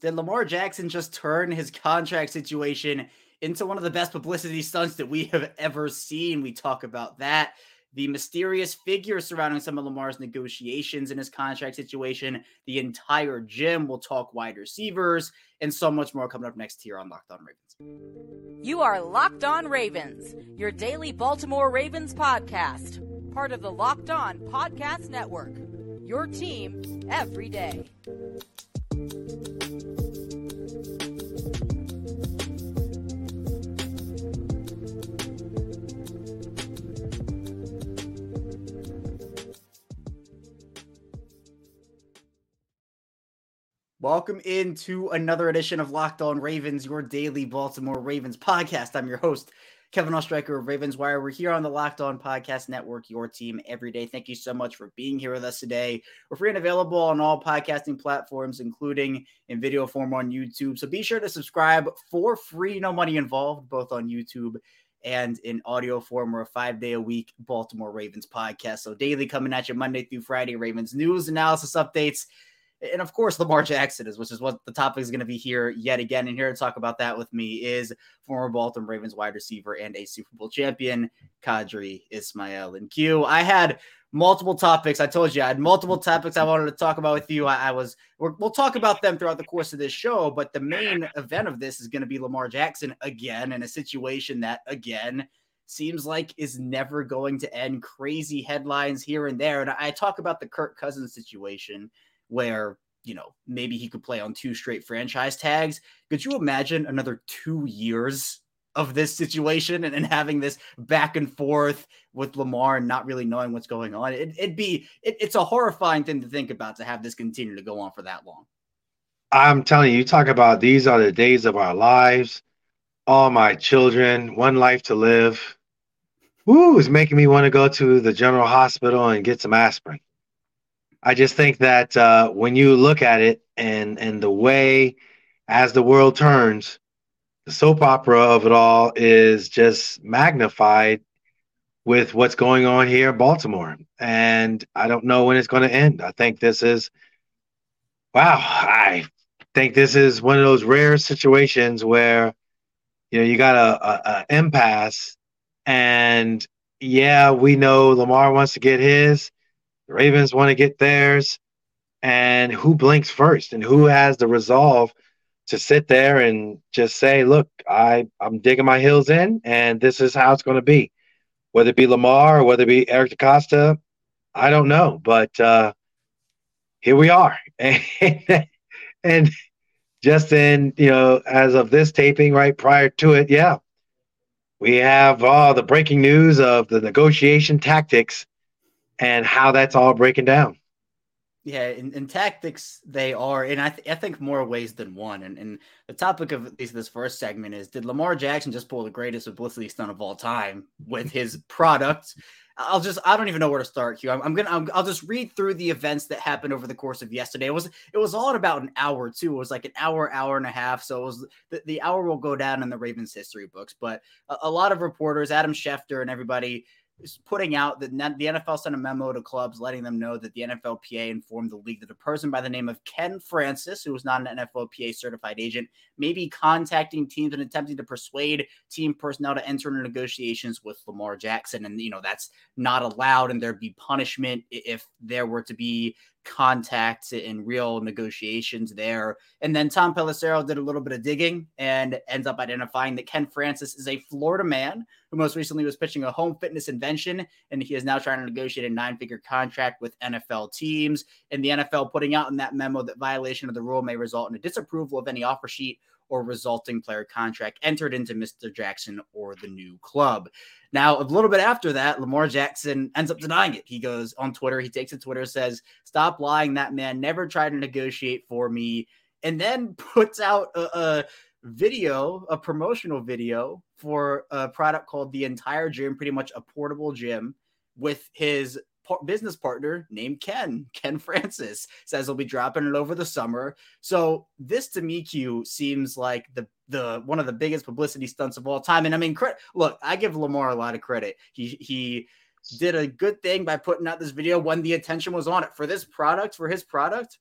Did Lamar Jackson just turn his contract situation into one of the best publicity stunts that we have ever seen? We talk about that. The mysterious figure surrounding some of Lamar's negotiations in his contract situation, the entire gym. will talk wide receivers and so much more coming up next here on Locked On Ravens. You are Locked On Ravens, your daily Baltimore Ravens podcast, part of the Locked On Podcast Network. Your team every day. Welcome into another edition of Locked On Ravens, your daily Baltimore Ravens podcast. I'm your host, Kevin Oestreicher of Ravens Wire. We're here on the Locked On Podcast Network, your team every day. Thank you so much for being here with us today. We're free and available on all podcasting platforms, including in video form on YouTube. So be sure to subscribe for free, no money involved, both on YouTube and in audio form. We're a five day a week Baltimore Ravens podcast. So daily coming at you Monday through Friday, Ravens news, analysis, updates and of course Lamar Jackson is, which is what the topic is going to be here yet again. And here to talk about that with me is former Baltimore Ravens wide receiver and a Super Bowl champion, Qadry Ismail. And Q, I had multiple topics. I told you I had multiple topics I wanted to talk about with you. I, I was we will talk about them throughout the course of this show, but the main event of this is going to be Lamar Jackson again in a situation that again seems like is never going to end. Crazy headlines here and there, and I talk about the Kirk Cousins situation where you know maybe he could play on two straight franchise tags. Could you imagine another two years of this situation and, and having this back and forth with Lamar and not really knowing what's going on? It, would be it, it's a horrifying thing to think about to have this continue to go on for that long. I'm telling you, you talk about these are the days of our lives. All my children, one life to live. Woo, is making me want to go to the general hospital and get some aspirin. I just think that uh, when you look at it and and the way as the world turns, the soap opera of it all is just magnified with what's going on here in Baltimore. And I don't know when it's going to end. I think this is wow, I think this is one of those rare situations where you know you got a, a, a impasse and yeah, we know Lamar wants to get his the Ravens want to get theirs. And who blinks first and who has the resolve to sit there and just say, look, I, I'm digging my heels in and this is how it's going to be. Whether it be Lamar or whether it be Eric DeCosta, I don't know. But uh, here we are. and just in, you know, as of this taping, right prior to it, yeah, we have all uh, the breaking news of the negotiation tactics and how that's all breaking down. Yeah, in, in tactics they are, and I, th- I think more ways than one. And, and the topic of this, this first segment is: Did Lamar Jackson just pull the greatest publicity stunt of all time with his product? I'll just I don't even know where to start, Q. I'm, I'm gonna i will just read through the events that happened over the course of yesterday. It was it was all in about an hour too. It was like an hour, hour and a half. So it was the, the hour will go down in the Ravens history books. But a, a lot of reporters, Adam Schefter and everybody putting out that the NFL sent a memo to clubs letting them know that the NFLPA informed the league that a person by the name of Ken Francis, who was not an NFLPA certified agent, may be contacting teams and attempting to persuade team personnel to enter into negotiations with Lamar Jackson. And, you know, that's not allowed and there'd be punishment if there were to be contacts and real negotiations there. And then Tom Pelissero did a little bit of digging and ends up identifying that Ken Francis is a Florida man who most recently was pitching a home fitness invention. And he is now trying to negotiate a nine figure contract with NFL teams. And the NFL putting out in that memo that violation of the rule may result in a disapproval of any offer sheet or resulting player contract entered into Mr. Jackson or the new club. Now, a little bit after that, Lamar Jackson ends up denying it. He goes on Twitter, he takes to Twitter, says, Stop lying. That man never tried to negotiate for me. And then puts out a, a video, a promotional video for a product called The Entire Gym, pretty much a portable gym with his business partner named Ken. Ken Francis says he'll be dropping it over the summer. So this to me, Q seems like the the one of the biggest publicity stunts of all time. And I mean, credit. Look, I give Lamar a lot of credit. He he did a good thing by putting out this video when the attention was on it for this product for his product.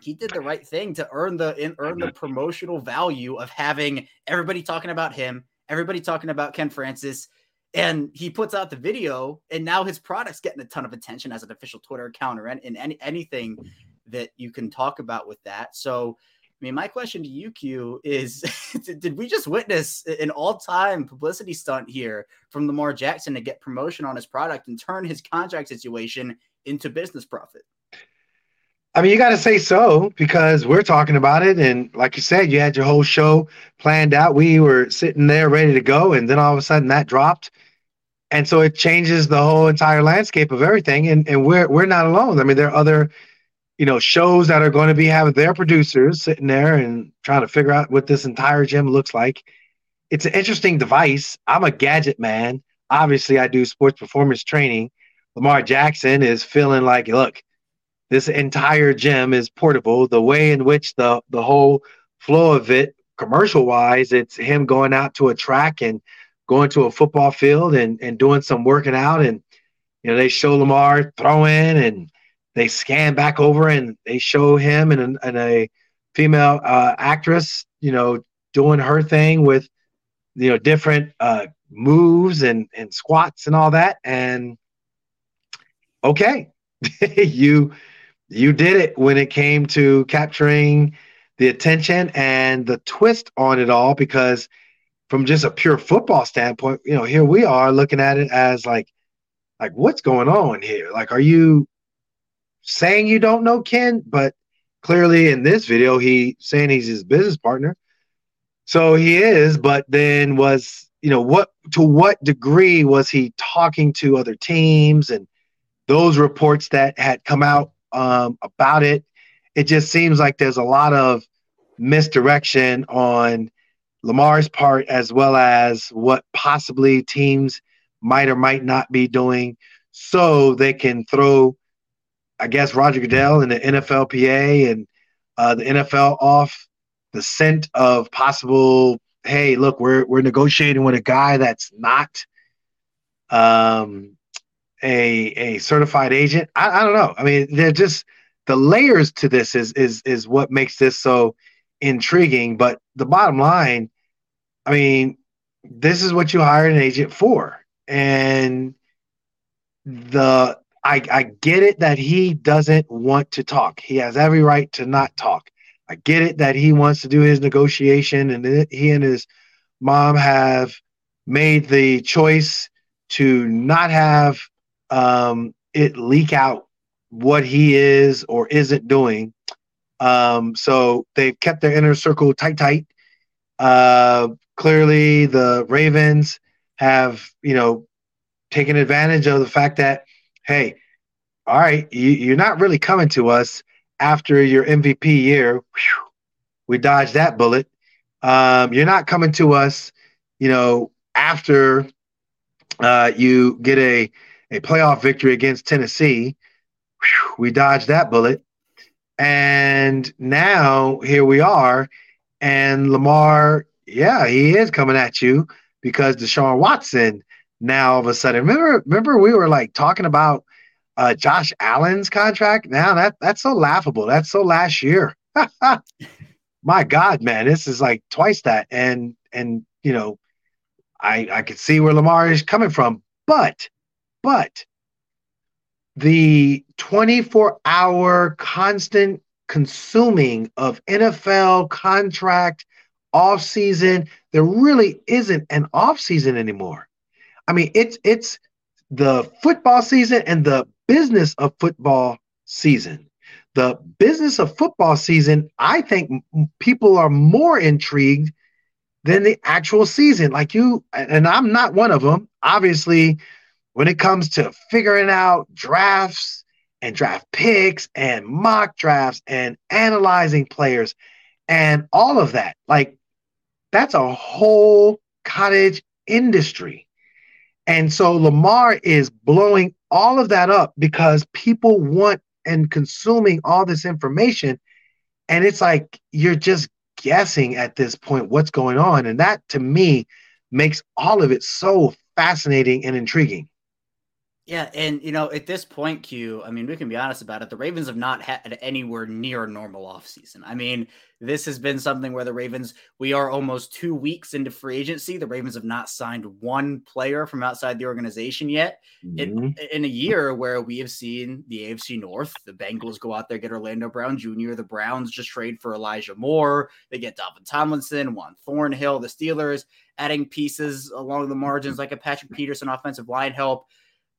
he did the right thing to earn the in, earn the mm-hmm. promotional value of having everybody talking about him, everybody talking about Ken Francis, and he puts out the video, and now his product's getting a ton of attention as an official Twitter account or in, any anything that you can talk about with that. So, I mean, my question to you, Q, is: Did we just witness an all-time publicity stunt here from Lamar Jackson to get promotion on his product and turn his contract situation into business profit? I mean, you got to say so because we're talking about it. And like you said, you had your whole show planned out. We were sitting there ready to go. And then all of a sudden that dropped. And so it changes the whole entire landscape of everything. And, and we're, we're not alone. I mean, there are other, you know, shows that are going to be having their producers sitting there and trying to figure out what this entire gym looks like. It's an interesting device. I'm a gadget man. Obviously, I do sports performance training. Lamar Jackson is feeling like, look, this entire gym is portable. The way in which the the whole flow of it, commercial wise, it's him going out to a track and going to a football field and and doing some working out, and you know they show Lamar throwing, and they scan back over and they show him and, and a female uh, actress, you know, doing her thing with you know different uh, moves and and squats and all that, and okay, you you did it when it came to capturing the attention and the twist on it all because from just a pure football standpoint you know here we are looking at it as like like what's going on here? Like are you saying you don't know ken? But clearly in this video he saying he's his business partner. So he is but then was you know what to what degree was he talking to other teams and those reports that had come out um, about it. It just seems like there's a lot of misdirection on Lamar's part, as well as what possibly teams might or might not be doing, so they can throw, I guess, Roger Goodell and the NFLPA and uh, the NFL off the scent of possible. Hey, look, we're we're negotiating with a guy that's not um, a a certified agent. I, I don't know. I mean, they're just the layers to this is is is what makes this so intriguing. But the bottom line, I mean, this is what you hired an agent for, and the I I get it that he doesn't want to talk. He has every right to not talk. I get it that he wants to do his negotiation, and he and his mom have made the choice to not have um, it leak out what he is or isn't doing. Um, so they've kept their inner circle tight, tight. Uh, clearly, the Ravens have, you know, taken advantage of the fact that, hey, all right, you, are not really coming to us after your MVP year. Whew, we dodged that bullet. Um, you're not coming to us, you know, after uh, you get a a playoff victory against Tennessee. Whew, we dodged that bullet. And now here we are. And Lamar, yeah, he is coming at you because Deshaun Watson now all of a sudden. Remember, remember we were like talking about uh, Josh Allen's contract. Now that that's so laughable. That's so last year. My God, man, this is like twice that. And and you know, I I could see where Lamar is coming from, but but the 24 hour constant consuming of NFL contract off season, there really isn't an off season anymore. I mean, it's it's the football season and the business of football season. The business of football season, I think people are more intrigued than the actual season. Like you, and I'm not one of them. Obviously, when it comes to figuring out drafts and draft picks and mock drafts and analyzing players and all of that. Like, that's a whole cottage industry. And so Lamar is blowing all of that up because people want and consuming all this information. And it's like you're just guessing at this point what's going on. And that to me makes all of it so fascinating and intriguing. Yeah, and you know, at this point, Q, I mean, we can be honest about it. The Ravens have not had anywhere near a normal offseason. I mean, this has been something where the Ravens, we are almost two weeks into free agency. The Ravens have not signed one player from outside the organization yet. Mm-hmm. In, in a year where we have seen the AFC North, the Bengals go out there, get Orlando Brown Jr., the Browns just trade for Elijah Moore, they get Dalvin Tomlinson, Juan Thornhill, the Steelers adding pieces along the margins like a Patrick Peterson offensive line help.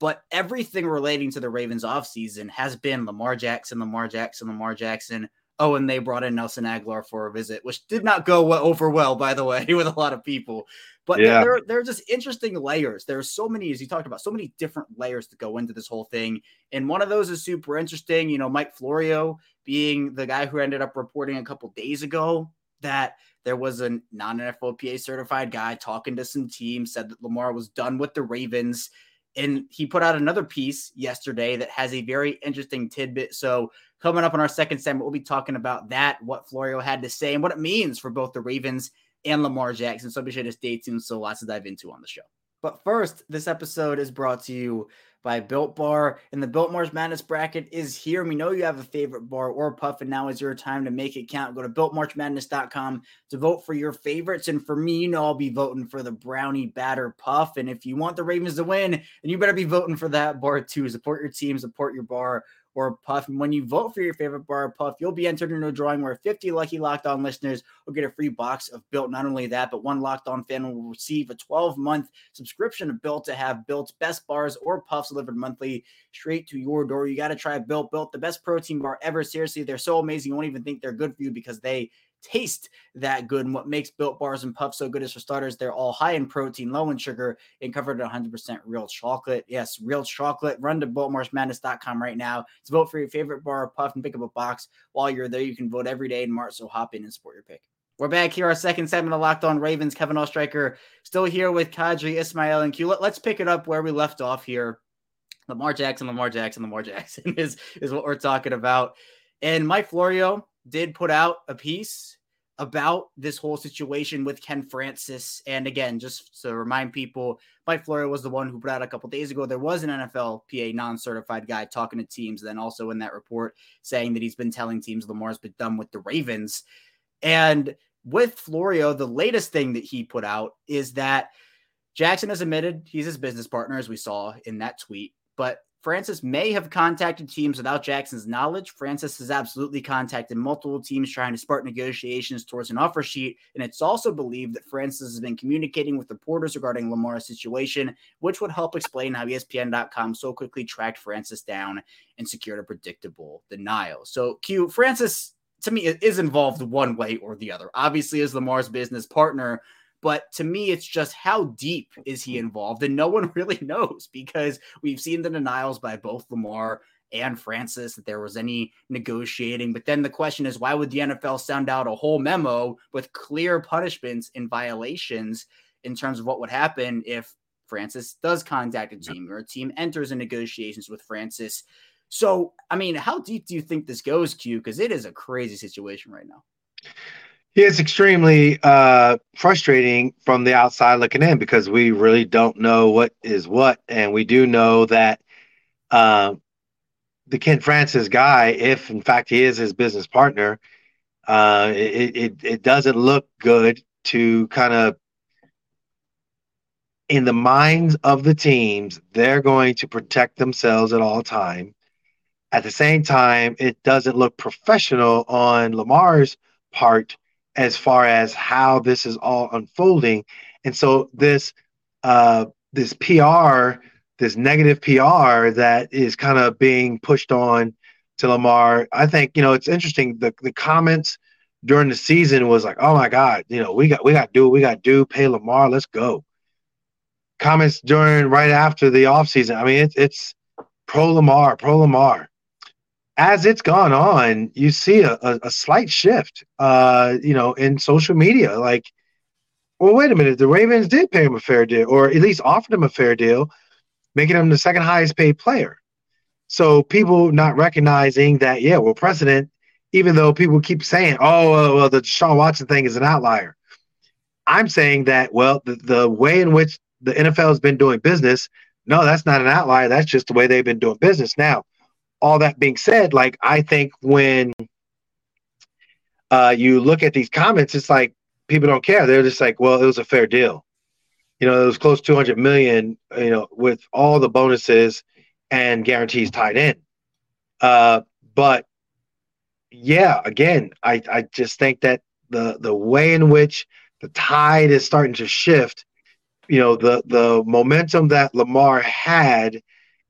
But everything relating to the Ravens offseason has been Lamar Jackson, Lamar Jackson, Lamar Jackson. Oh, and they brought in Nelson Agholor for a visit, which did not go over well, by the way, with a lot of people. But yeah. there, there are just interesting layers. There are so many, as you talked about, so many different layers to go into this whole thing. And one of those is super interesting. You know, Mike Florio being the guy who ended up reporting a couple days ago that there was a non NFLPA certified guy talking to some teams, said that Lamar was done with the Ravens and he put out another piece yesterday that has a very interesting tidbit. So, coming up on our second segment, we'll be talking about that, what Florio had to say, and what it means for both the Ravens and Lamar Jackson. So, be sure to stay tuned. So, lots to dive into on the show. But first, this episode is brought to you by Built Bar. And the Built March Madness bracket is here. We know you have a favorite bar or puff, and now is your time to make it count. Go to builtmarchmadness.com to vote for your favorites. And for me, you know, I'll be voting for the brownie batter puff. And if you want the Ravens to win, then you better be voting for that bar too. Support your team, support your bar or Puff. And when you vote for your favorite bar or Puff, you'll be entered into a drawing where 50 lucky Locked On listeners will get a free box of Built. Not only that, but one Locked On fan will receive a 12 month subscription of Built to have Built's best bars or Puffs delivered monthly straight to your door. You got to try Built. Built, the best protein bar ever. Seriously, they're so amazing. You won't even think they're good for you because they taste that good. And what makes built bars and puffs so good is for starters, they're all high in protein, low in sugar, and covered in 100% real chocolate. Yes, real chocolate. Run to builtmarchmadness.com right now to vote for your favorite bar or puff and pick up a box. While you're there, you can vote every day in March. So hop in and support your pick. We're back here, our second segment of Locked On Ravens. Kevin Oestreicher still here with Qadry, Ismail, and Q. Let, let's pick it up where we left off here. Lamar Jackson, Lamar Jackson, Lamar Jackson is, is what we're talking about. And Mike Florio did put out a piece about this whole situation with Ken Francis. And again, just to remind people, Mike Florio was the one who put out a couple days ago. There was an NFLPA non-certified guy talking to teams, then also in that report saying that he's been telling teams Lamar's been done with the Ravens. And with Florio, the latest thing that he put out is that Jackson has admitted he's his business partner, as we saw in that tweet. But Francis may have contacted teams without Jackson's knowledge. Francis has absolutely contacted multiple teams trying to spark negotiations towards an offer sheet. And it's also believed that Francis has been communicating with reporters regarding Lamar's situation, which would help explain how ESPN.com so quickly tracked Francis down and secured a predictable denial. So, Q, Francis, to me, is involved one way or the other. Obviously, as Lamar's business partner, but to me, it's just how deep is he involved? And no one really knows because we've seen the denials by both Lamar and Francis that there was any negotiating. But then the question is, why would the NFL send out a whole memo with clear punishments and violations in terms of what would happen if Francis does contact a team or a team enters in negotiations with Francis? So, I mean, how deep do you think this goes, Q? Because it is a crazy situation right now. It's extremely uh, frustrating from the outside looking in because we really don't know what is what, and we do know that uh, the Ken Francis guy, if in fact he is his business partner, uh, it, it it doesn't look good to kind of in the minds of the teams, they're going to protect themselves at all time. At the same time, it doesn't look professional on Lamar's part as far as how this is all unfolding. And so this uh, this PR, this negative PR that is kind of being pushed on to Lamar, I think you know it's interesting. The the comments during the season was like, "Oh my God, you know we got we got to do we got to do pay Lamar, let's go." Comments during right after the offseason, I mean it's it's pro Lamar, pro Lamar as it's gone on, you see a, a, a slight shift, uh, you know, in social media. Like, well, wait a minute, the Ravens did pay him a fair deal, or at least offered him a fair deal, making him the second highest paid player. So people not recognizing that, yeah, well, precedent, even though people keep saying, oh, well, the Deshaun Watson thing is an outlier. I'm saying that, well, the, the way in which the NFL has been doing business, no, that's not an outlier. That's just the way they've been doing business. Now, all that being said, like I think when uh, you look at these comments, it's like people don't care. They're just like, well, it was a fair deal. You know, it was close to 200 million, you know, with all the bonuses and guarantees tied in. Uh, but yeah, again, I, I just think that the the way in which the tide is starting to shift, you know, the the momentum that Lamar had,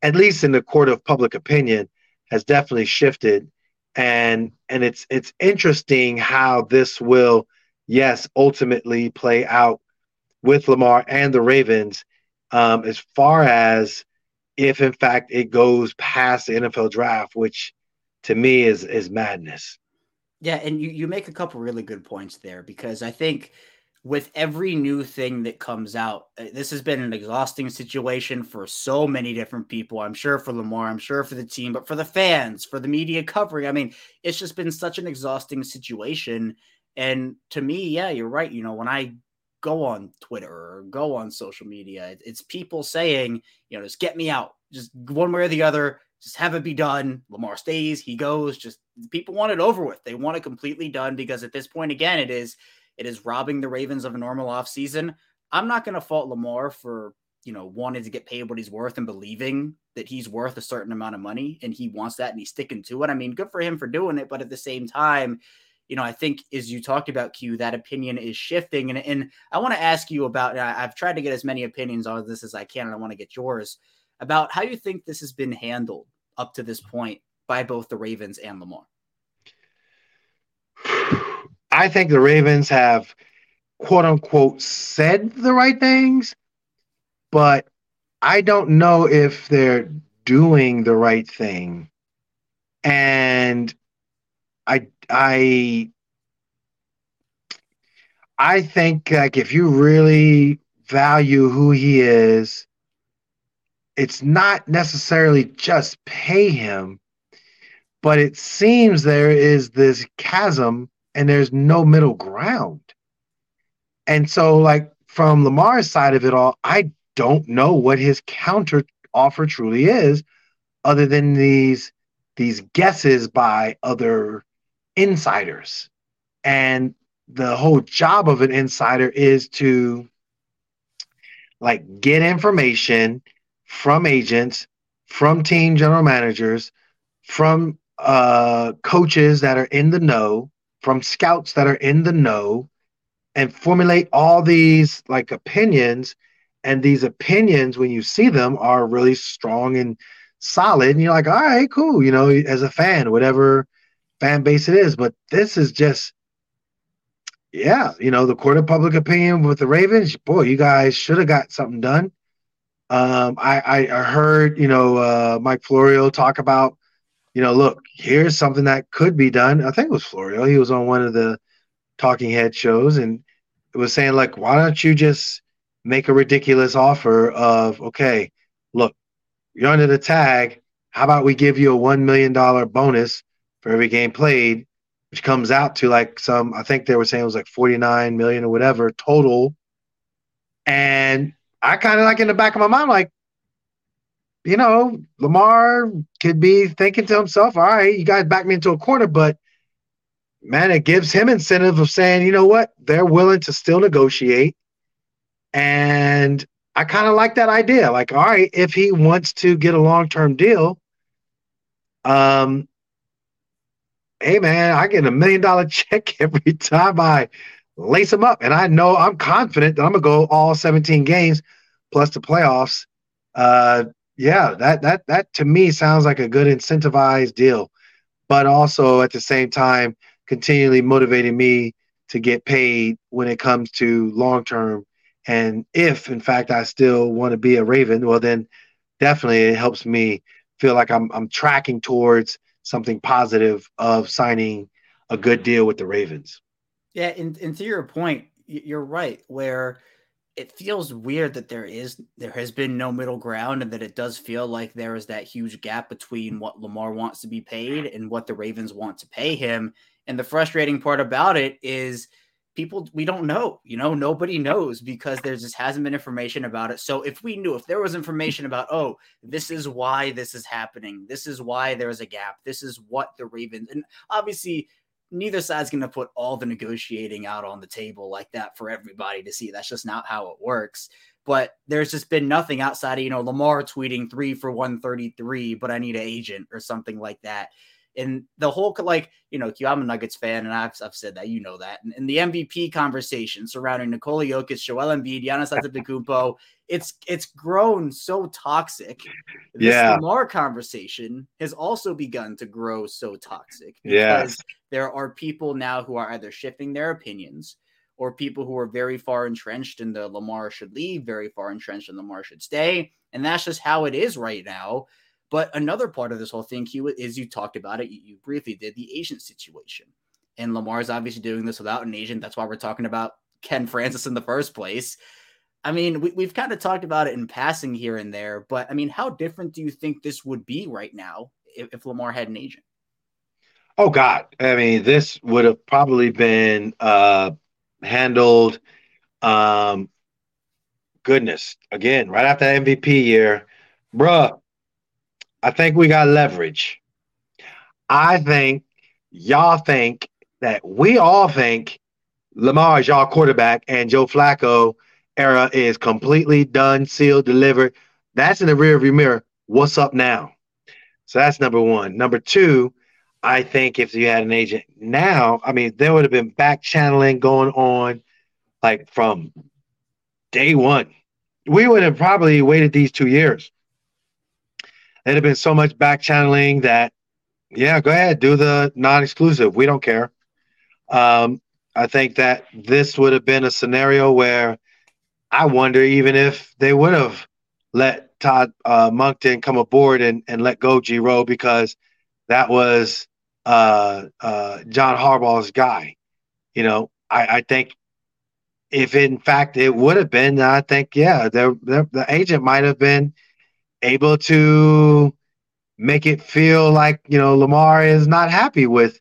at least in the court of public opinion, has definitely shifted. And and it's it's interesting how this will, yes, ultimately play out with Lamar and the Ravens, um, as far as if in fact it goes past the NFL draft, which to me is is madness. Yeah, and you, you make a couple really good points there because I think with every new thing that comes out, uh, this has been an exhausting situation for so many different people. I'm sure for Lamar, I'm sure for the team, but for the fans, for the media covering. I mean, it's just been such an exhausting situation. And to me, yeah, you're right. You know, when I go on Twitter or go on social media, it's people saying, you know, just get me out, just one way or the other just have it be done. Lamar stays, he goes. Just people want it over with. They want it completely done because at this point, again, it is it is robbing the Ravens of a normal offseason. I'm not going to fault Lamar for you know wanting to get paid what he's worth and believing that he's worth a certain amount of money and he wants that and he's sticking to it. I mean, good for him for doing it, but at the same time, you know, I think as you talked about Q, that opinion is shifting. And, and I want to ask you about, I've tried to get as many opinions on this as I can, and I want to get yours about how you think this has been handled up to this point by both the Ravens and Lamar? I think the Ravens have quote unquote said the right things, but I don't know if they're doing the right thing. And I I I think like if you really value who he is it's not necessarily just pay him, but it seems there is this chasm and there's no middle ground. And so, like from Lamar's side of it all, I don't know what his counter offer truly is, other than these these guesses by other insiders. And the whole job of an insider is to like get information from agents, from team general managers, from uh, coaches that are in the know, from scouts that are in the know, and formulate all these like opinions. And these opinions, when you see them, are really strong and solid. And you're like, all right, cool. You know, as a fan, whatever fan base it is. But this is just, yeah, you know, the court of public opinion with the Ravens, boy, you guys should have got something done. Um, I, I heard, you know, uh, Mike Florio talk about, you know, look, here's something that could be done. I think it was Florio. He was on one of the talking head shows and it was saying, like, why don't you just make a ridiculous offer of, okay, look, you're under the tag. How about we give you a $1 million bonus for every game played, which comes out to like some, I think they were saying it was like 49 million or whatever total. And I kind of like in the back of my mind, like, you know, Lamar could be thinking to himself, all right, you guys back me into a corner, but man, it gives him incentive of saying, you know what, they're willing to still negotiate. And I kind of like that idea. Like, all right, if he wants to get a long term deal, um, hey man, I get a million dollar check every time I lace them up. And I know I'm confident that I'm gonna go all 17 games plus the playoffs. Uh, yeah, that that that to me sounds like a good incentivized deal, but also at the same time continually motivating me to get paid when it comes to long term. And if in fact I still want to be a Raven, well then definitely it helps me feel like I'm I'm tracking towards something positive of signing a good deal with the Ravens. Yeah, and, and to your point, you're right. Where it feels weird that there is there has been no middle ground, and that it does feel like there is that huge gap between what Lamar wants to be paid and what the Ravens want to pay him. And the frustrating part about it is people we don't know you know nobody knows because there just hasn't been information about it so if we knew if there was information about oh this is why this is happening this is why there's a gap this is what the ravens and obviously neither side's going to put all the negotiating out on the table like that for everybody to see that's just not how it works but there's just been nothing outside of you know lamar tweeting three for 133 but i need an agent or something like that and the whole like you know I'm a Nuggets fan and I've, I've said that you know that and, and the MVP conversation surrounding Nikola Jokic, Joel Embiid, Giannis Antetokounmpo it's it's grown so toxic. This yeah. Lamar conversation has also begun to grow so toxic because yes. There are people now who are either shifting their opinions or people who are very far entrenched in the Lamar should leave, very far entrenched in Lamar should stay, and that's just how it is right now. But another part of this whole thing, Q, is you talked about it. You, you briefly did the agent situation. And Lamar is obviously doing this without an agent. That's why we're talking about Ken Francis in the first place. I mean, we, have kind of talked about it in passing here and there, but I mean, how different do you think this would be right now if, if Lamar had an agent? Oh God! I mean, this would have probably been uh, handled. Um, goodness, again, right after MVP year, bruh. I think we got leverage. I think y'all think that we all think Lamar is y'all quarterback and Joe Flacco era is completely done, sealed, delivered. That's in the rearview mirror. What's up now? So that's number one. Number two, I think if you had an agent now, I mean, there would have been back channeling going on like from day one. We would have probably waited these two years there'd have been so much back channeling that, yeah, go ahead, do the non exclusive. We don't care. Um, I think that this would have been a scenario where I wonder even if they would have let Todd uh, come aboard and, and let go G Rowe because that was uh, uh, John Harbaugh's guy. You know, I, I think if in fact it would have been, I think yeah, the the agent might have been able to make it feel like you know Lamar is not happy with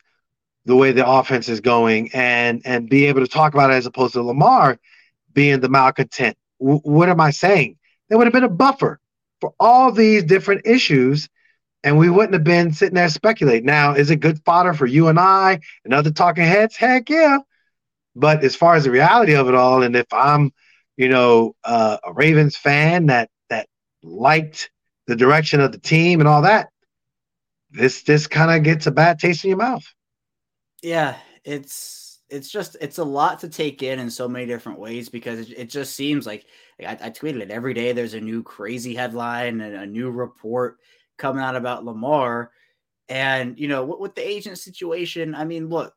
the way the offense is going and and be able to talk about it as opposed to Lamar being the malcontent. W- what am I saying? There would have been a buffer for all these different issues and we wouldn't have been sitting there speculating. Now, is it good fodder for you and I and other talking heads? Heck yeah. But as far as the reality of it all, and if I'm, you know, uh, a Ravens fan that that liked the direction of the team and all that, this this kind of gets a bad taste in your mouth. Yeah, it's it's just it's a lot to take in in so many different ways because it, it just seems like, I, I, tweeted it every day. There's a new crazy headline and a new report coming out about Lamar, and you know with, with the agent situation. I mean, look,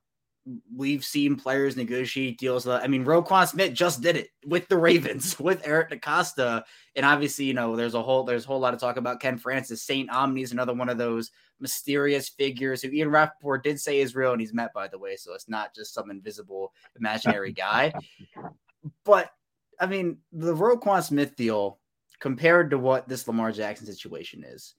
we've seen players negotiate deals. I mean, Roquan Smith just did it with the Ravens with Eric DeCosta, and obviously, you know, there's a whole there's a whole lot of talk about Ken Francis. St. Omni is another one of those mysterious figures who Ian Rapoport did say is real, and he's met by the way, so it's not just some invisible imaginary guy. But I mean, the Roquan Smith deal compared to what this Lamar Jackson situation is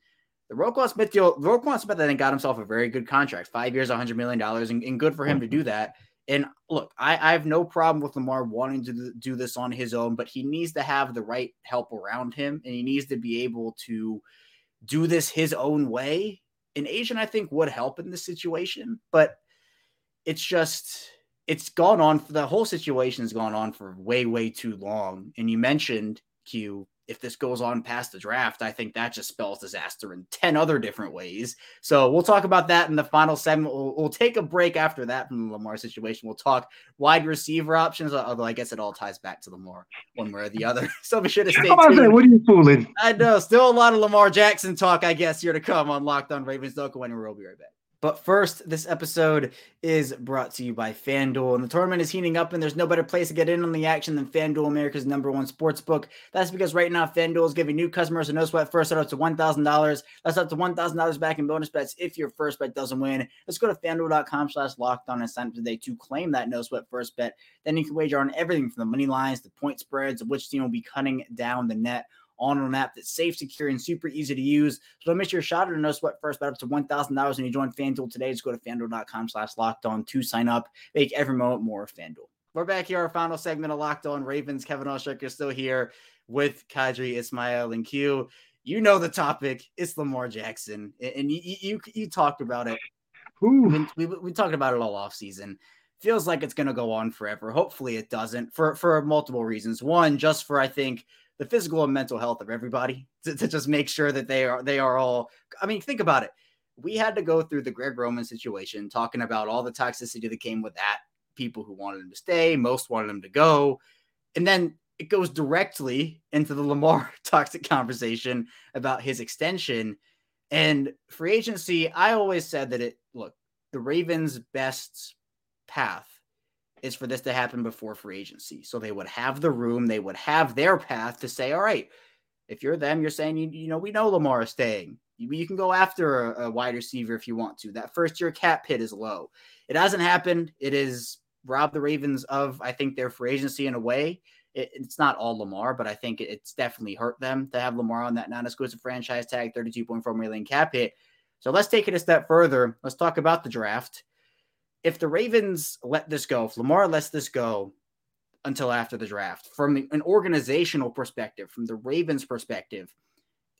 the Roquan Smith deal, Roquan Smith, I think, got himself a very good contract, five years, $100 million, and, and good for him to do that. And look, I, I, have no problem with Lamar wanting to do this on his own, but he needs to have the right help around him, and he needs to be able to do this his own way. An agent, I think, would help in this situation, but it's just it's gone on. For, The whole situation has gone on for way, way too long. And you mentioned Q if this goes on past the draft, I think that just spells disaster in 10 other different ways. So we'll talk about that in the final segment. We'll, we'll take a break after that from the Lamar situation. We'll talk wide receiver options, uh, although I guess it all ties back to Lamar one way or the other. so be sure to stay tuned. What are you fooling? I know. Still a lot of Lamar Jackson talk, I guess, here to come on Locked on Ravens. Don't go anywhere. We'll be right back. But first, this episode is brought to you by FanDuel. And the tournament is heating up, and there's no better place to get in on the action than FanDuel, America's number one sports book. That's because right now, FanDuel is giving new customers a no sweat first bet up to $1,000. That's up to $1,000 back in bonus bets if your first bet doesn't win. Let's go to fanduel.com slash locked on and sign up today to claim that no sweat first bet. Then you can wager on everything from the money lines, the point spreads, which team will be cutting down the net on an app that's safe, secure, and super easy to use. So don't miss your shot at a no sweat first bet up to $1,000 when you join FanDuel today. Just go to fanduel.com slash locked on to sign up. Make every moment more FanDuel. We're back here. Our final segment of Locked On Ravens. Kevin Oestreicher is still here with Qadry Ismail and Q. You know the topic. It's Lamar Jackson, and you you, you talked about it. We, we, we talked about it all off season. Feels like it's going to go on forever. Hopefully, it doesn't for for multiple reasons. One, just for I think the physical and mental health of everybody to, to just make sure that they are they are all. I mean, think about it. We had to go through the Greg Roman situation, talking about all the toxicity that came with that people who wanted him to stay, most wanted him to go. And then it goes directly into the Lamar toxic conversation about his extension and free agency. I always said that it look, the Ravens' best path is for this to happen before free agency. So they would have the room, they would have their path to say, all right, if you're them, you're saying, you, you know, we know Lamar is staying. You, you can go after a, a wide receiver if you want to. That first year cap hit is low. It hasn't happened. It is robbed the Ravens of, I think, their free agency in a way. It, it's not all Lamar, but I think it's definitely hurt them to have Lamar on that non-exclusive franchise tag, 32.4 million cap hit. So let's take it a step further. Let's talk about the draft. If the Ravens let this go, if Lamar lets this go until after the draft, from an organizational perspective, from the Ravens' perspective,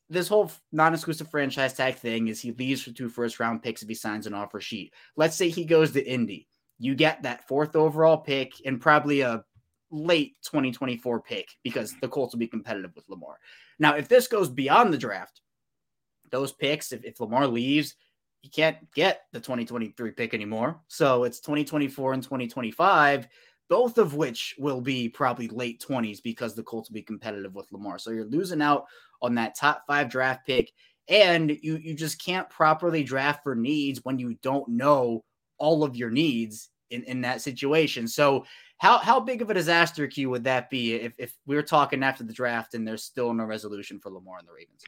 this whole non-exclusive franchise tag thing is he leaves for two first round picks if he signs an offer sheet. Let's say he goes to Indy you get that fourth overall pick and probably a late 2024 pick because the Colts will be competitive with Lamar. Now, if this goes beyond the draft, those picks, if, if Lamar leaves, you can't get the 2023 pick anymore. So it's 2024 and 2025, both of which will be probably late 20s because the Colts will be competitive with Lamar. So you're losing out on that top five draft pick. And you, you just can't properly draft for needs when you don't know all of your needs in, in that situation. So how how big of a disaster Q would that be if, if we were talking after the draft and there's still no resolution for Lamar and the Ravens?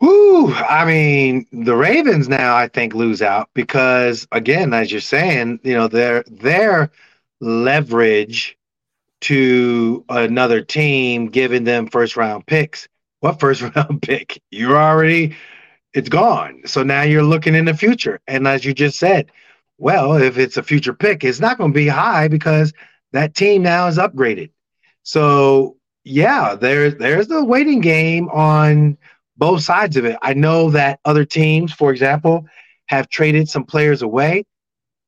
Whoo! I mean, the Ravens now I think lose out because again, as you're saying, you know, their their leverage to another team giving them first round picks. What first round pick? You're already it's gone. So now you're looking in the future. And as you just said, well, if it's a future pick, it's not going to be high because that team now is upgraded. So yeah, there's there's the waiting game on both sides of it. I know that other teams, for example, have traded some players away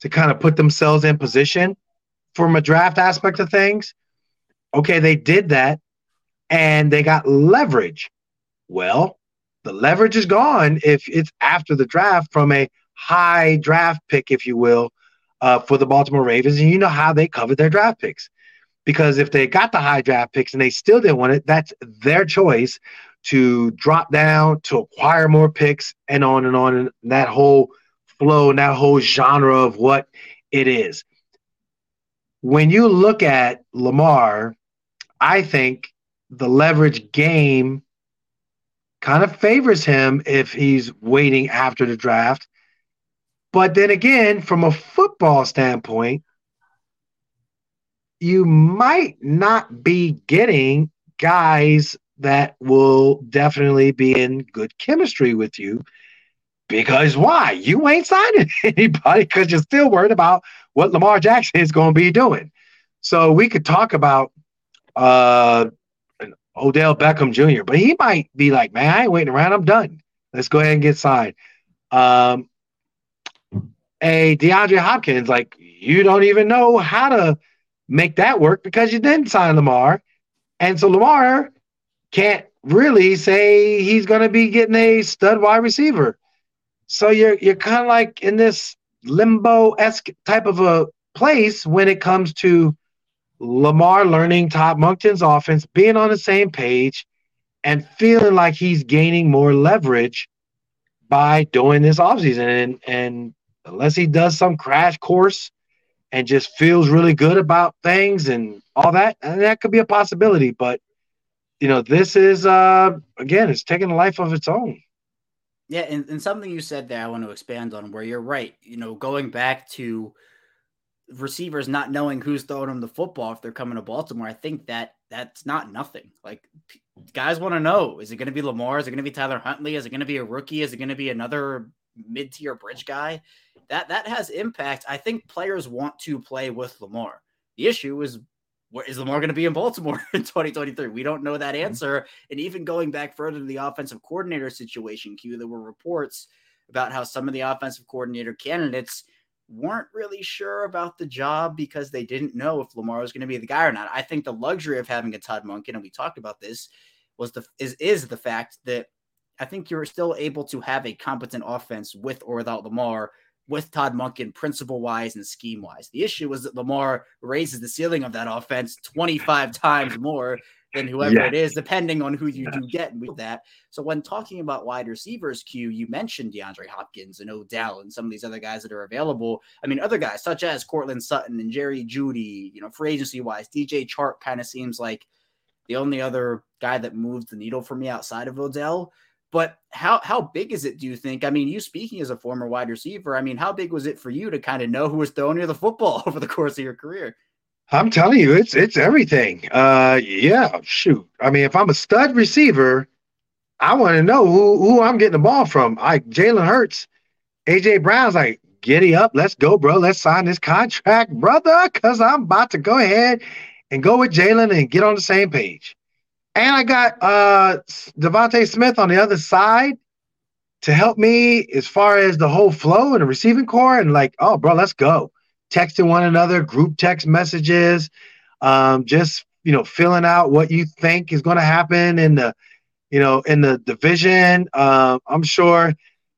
to kind of put themselves in position from a draft aspect of things. Okay, they did that and they got leverage. Well, the leverage is gone if it's after the draft from a high draft pick, if you will, uh, for the Baltimore Ravens. And you know how they covered their draft picks. Because if they got the high draft picks and they still didn't want it, that's their choice to drop down, to acquire more picks, and on and on. And that whole flow and that whole genre of what it is. When you look at Lamar, I think the leverage game kind of favors him if he's waiting after the draft but then again, from a football standpoint, you might not be getting guys that will definitely be in good chemistry with you. Because why? You ain't signing anybody because you're still worried about what Lamar Jackson is going to be doing. So we could talk about uh, Odell Beckham Jr., but he might be like, man, I ain't waiting around. I'm done. Let's go ahead and get signed. Um, a DeAndre Hopkins, like you don't even know how to make that work because you didn't sign Lamar. And so Lamar can't really say he's going to be getting a stud wide receiver. So you're you're kind of like in this limbo esque type of a place when it comes to Lamar learning Todd Monken's offense, being on the same page, and feeling like he's gaining more leverage by doing this offseason. And and unless he does some crash course and just feels really good about things and all that, and that could be a possibility. But you know, this is uh again, it's taking a life of its own. Yeah, and, and something you said there I want to expand on where you're right. You know, going back to receivers not knowing who's throwing them the football if they're coming to Baltimore, I think that that's not nothing. Like guys want to know: is it going to be Lamar? Is it going to be Tyler Huntley? Is it going to be a rookie? Is it going to be another mid-tier bridge guy? that that has impact. I think players want to play with Lamar. The issue is where is Lamar going to be in Baltimore in 2023? We don't know that mm-hmm. answer. And even going back further to the offensive coordinator situation, Q, there were reports about how some of the offensive coordinator candidates weren't really sure about the job because they didn't know if Lamar was going to be the guy or not. I think the luxury of having a Todd Monken, and we talked about this, was the is is the fact that I think you're still able to have a competent offense with or without Lamar with Todd Monken, principle wise and scheme wise. The issue was that Lamar raises the ceiling of that offense 25 times more than whoever yeah. it is, depending on who you yeah. do get with that. So when talking about wide receivers, Q, you mentioned DeAndre Hopkins and Odell and some of these other guys that are available. I mean, other guys such as Courtland Sutton and Jerry Jeudy, you know, free agency wise, DJ Chark kind of seems like the only other guy that moves the needle for me outside of Odell. But how how big is it? Do you think? I mean, you speaking as a former wide receiver, I mean, how big was it for you to kind of know who was throwing you the football over the course of your career? I'm telling you, it's it's everything. Uh, yeah, shoot. I mean, if I'm a stud receiver, I want to know who who I'm getting the ball from. I Jalen Hurts, AJ Brown's like, giddy up, let's go, bro. Let's sign this contract, brother, because I'm about to go ahead and go with Jalen and get on the same page. And I got uh DeVonta Smith on the other side to help me as far as the whole flow and the receiving corps. And like, oh, bro, let's go. Texting one another, group text messages, um, just you know, filling out what you think is going to happen in the, you know, in the division. Um, I'm sure,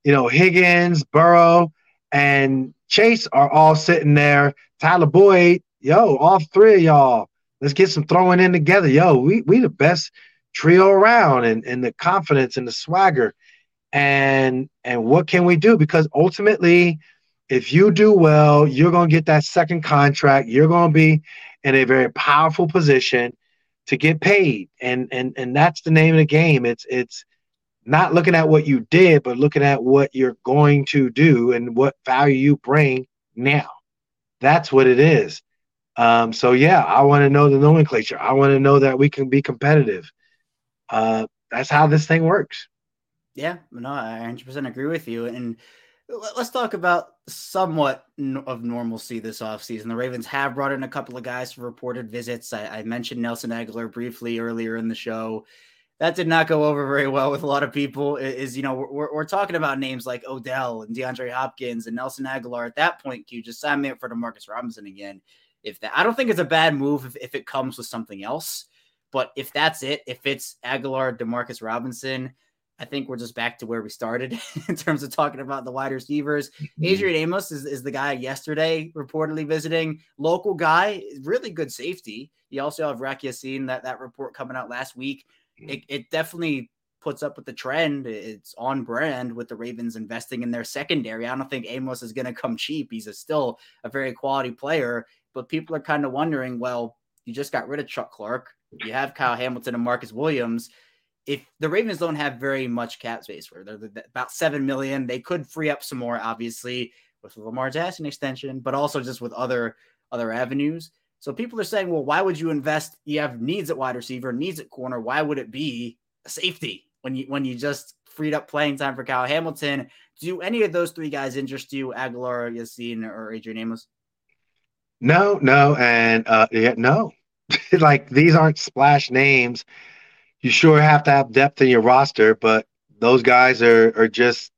you know, Higgins, Burrow, and Chase are all sitting there. Tyler Boyd, yo, all three of y'all Let's get some throwing in together. Yo, we we the best trio around and, and the confidence and the swagger. And and what can we do? Because ultimately, if you do well, you're gonna get that second contract. You're gonna be in a very powerful position to get paid. And and and that's the name of the game. It's it's not looking at what you did, but looking at what you're going to do and what value you bring now. That's what it is. Um, so yeah, I want to know the nomenclature. I want to know that we can be competitive. Uh, that's how this thing works. Yeah, no, I 100% agree with you. And let's talk about somewhat of normalcy this offseason. The Ravens have brought in a couple of guys for reported visits. I, I mentioned Nelson Agholor briefly earlier in the show. That did not go over very well with a lot of people. Is you know we're, we're talking about names like Odell and DeAndre Hopkins and Nelson Agholor At that point, you just sign me up for Demarcus Robinson again if that I don't think it's a bad move if, if it comes with something else. But if that's it, if it's Agholor, Demarcus Robinson, I think we're just back to where we started in terms of talking about the wide receivers. Mm-hmm. Adrian Amos is, is the guy yesterday reportedly visiting. Local guy, really good safety. You also have Rock Ya-Sin, that, that report coming out last week. Mm-hmm. It, it definitely puts up with the trend. It's on brand with the Ravens investing in their secondary. I don't think Amos is going to come cheap. He's a, still a very quality player but people are kind of wondering, well, you just got rid of Chuck Clark. You have Kyle Hamilton and Marcus Williams. If the Ravens don't have very much cap space, where they're, about seven million, they could free up some more, obviously, with Lamar Jackson extension, but also just with other other avenues. So people are saying, well, why would you invest? You have needs at wide receiver, needs at corner. Why would it be a safety when you when you just freed up playing time for Kyle Hamilton? Do any of those three guys interest you, Agholor, Ya-Sin, or Adrian Amos? No, no, and uh, yeah, no. like these aren't splash names. You sure have to have depth in your roster, but those guys are are just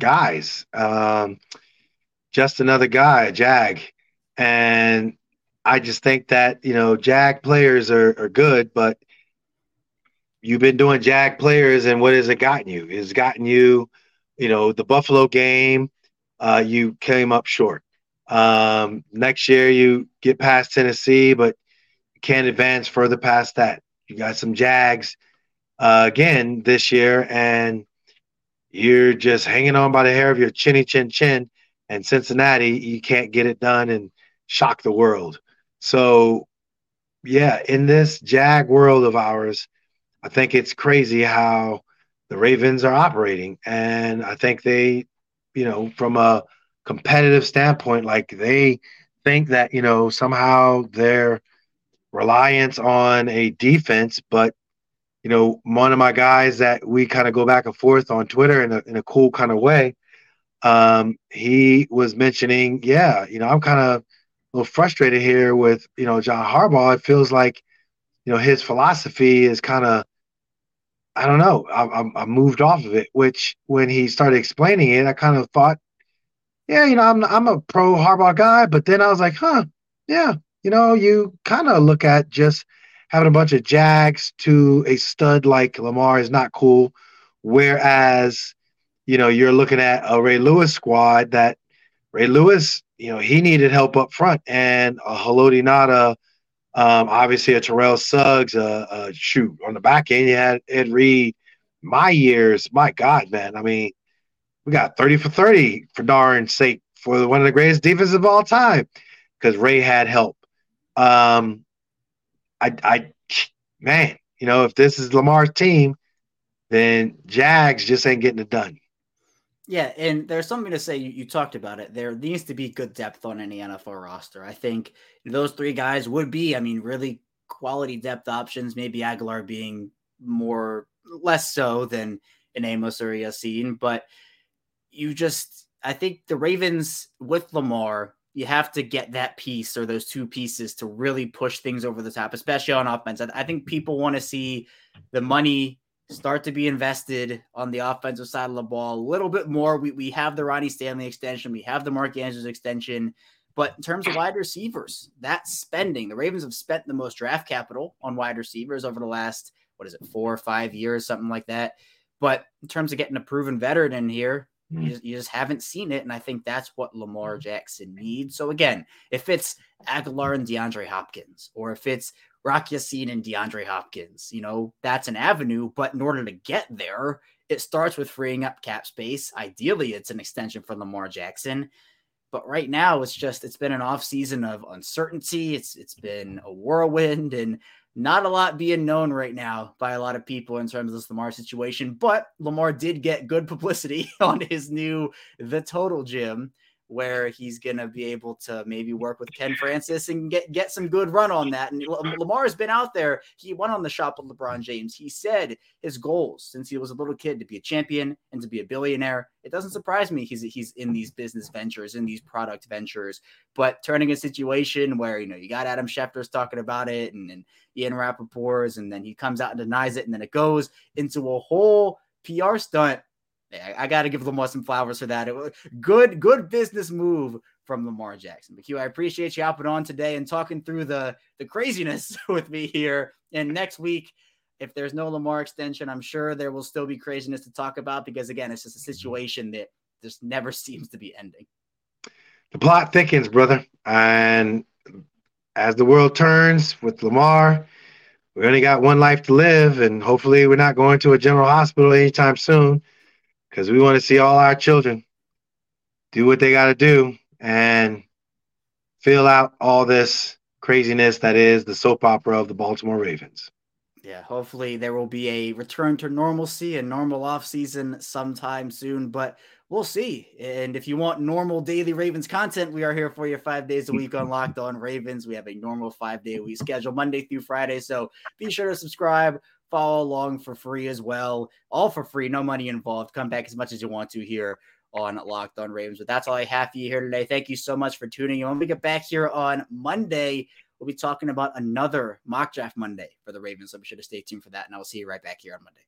guys. Um, just another guy, Jag, and I just think that you know Jag players are are good, but you've been doing Jag players, and what has it gotten you? It's gotten you, you know, the Buffalo game. Uh, you came up short. Um, next year, you get past Tennessee, but you can't advance further past that. You got some Jags uh, again this year, and you're just hanging on by the hair of your chinny chin chin. And Cincinnati, you can't get it done and shock the world. So, yeah, in this Jag world of ours, I think it's crazy how the Ravens are operating. And I think they, you know, from a competitive standpoint, like they think that, you know, somehow their reliance on a defense, but you know, one of my guys that we kind of go back and forth on Twitter in a in a cool kind of way, um, he was mentioning, yeah, you know, I'm kind of a little frustrated here with you know John Harbaugh. It feels like you know his philosophy is kind of I don't know. I, I, moved off of it. Which when he started explaining it, I kind of thought, yeah, you know, I'm I'm a pro Harbaugh guy. But then I was like, huh, yeah, you know, you kind of look at just having a bunch of Jags to a stud like Lamar is not cool. Whereas, you know, you're looking at a Ray Lewis squad that Ray Lewis, you know, he needed help up front, and a Haloti Ngata – um, obviously, a Terrell Suggs, uh, uh, shoot on the back end, you had Ed Reed. My years, my God, man. I mean, we got 30 for 30 for darn sake for one of the greatest defenses of all time because Ray had help. Um, I, I, man, you know, if this is Lamar's team, then Jags just ain't getting it done. Yeah, and there's something to say. You, you, talked about it. There needs to be good depth on any NFL roster. I think those three guys would be, I mean, really quality depth options. Maybe Agholor being more less so than an Amos or Ya-Sin, but you just, I think the Ravens with Lamar, you have to get that piece or those two pieces to really push things over the top, especially on offense. I, think people want to see the money start to be invested on the offensive side of the ball a little bit more. We, we have the Ronnie Stanley extension, we have the Mark Andrews extension. But in terms of wide receivers, that spending, the Ravens have spent the most draft capital on wide receivers over the last, what is it, four or five years, something like that. But in terms of getting a proven veteran in here, you, just, you just haven't seen it. And I think that's what Lamar mm-hmm. Jackson needs. So again, if it's Agholor and DeAndre Hopkins, or if it's Rock Ya-Sin and DeAndre Hopkins. You know, that's an avenue, but in order to get there, it starts with freeing up cap space. Ideally, it's an extension for Lamar Jackson. But right now, it's just it's been an off season of uncertainty. It's it's been a whirlwind and not a lot being known right now by a lot of people in terms of this Lamar situation. But Lamar did get good publicity on his new The Total Gym where he's going to be able to maybe work with Ken Francis and get, get some good run on that. And Lamar has been out there. He went on the shop with LeBron James. He said his goals since he was a little kid to be a champion and to be a billionaire. It doesn't surprise me he's he's in these business ventures, in these product ventures, but turning a situation where, you know, you got Adam Schefter's talking about it and, and Ian Rapoport's, and then he comes out and denies it. And then it goes into a whole PR stunt I, got to give Lamar some flowers for that. It was good, good business move from Lamar Jackson. But Q, I appreciate you hopping on today and talking through the the craziness with me here. And next week, if there's no Lamar extension, I'm sure there will still be craziness to talk about because again, it's just a situation that just never seems to be ending. The plot thickens, brother, and as the world turns with Lamar, we only got one life to live, and hopefully, we're not going to a general hospital anytime soon because we want to see all our children do what they got to do and fill out all this craziness that is the soap opera of the Baltimore Ravens. Yeah, hopefully there will be a return to normalcy and normal off season sometime soon, but we'll see. And if you want normal daily Ravens content, we are here for you five days a week on Locked On Ravens. We have a normal five day a week schedule, Monday through Friday. So be sure to subscribe, follow along for free as well. All for free, no money involved. Come back as much as you want to here on Locked On Ravens. But that's all I have for you here today. Thank you so much for tuning in. When we get back here on Monday, we'll be talking about another mock draft Monday for the Ravens. So be sure to stay tuned for that. And I will see you right back here on Monday.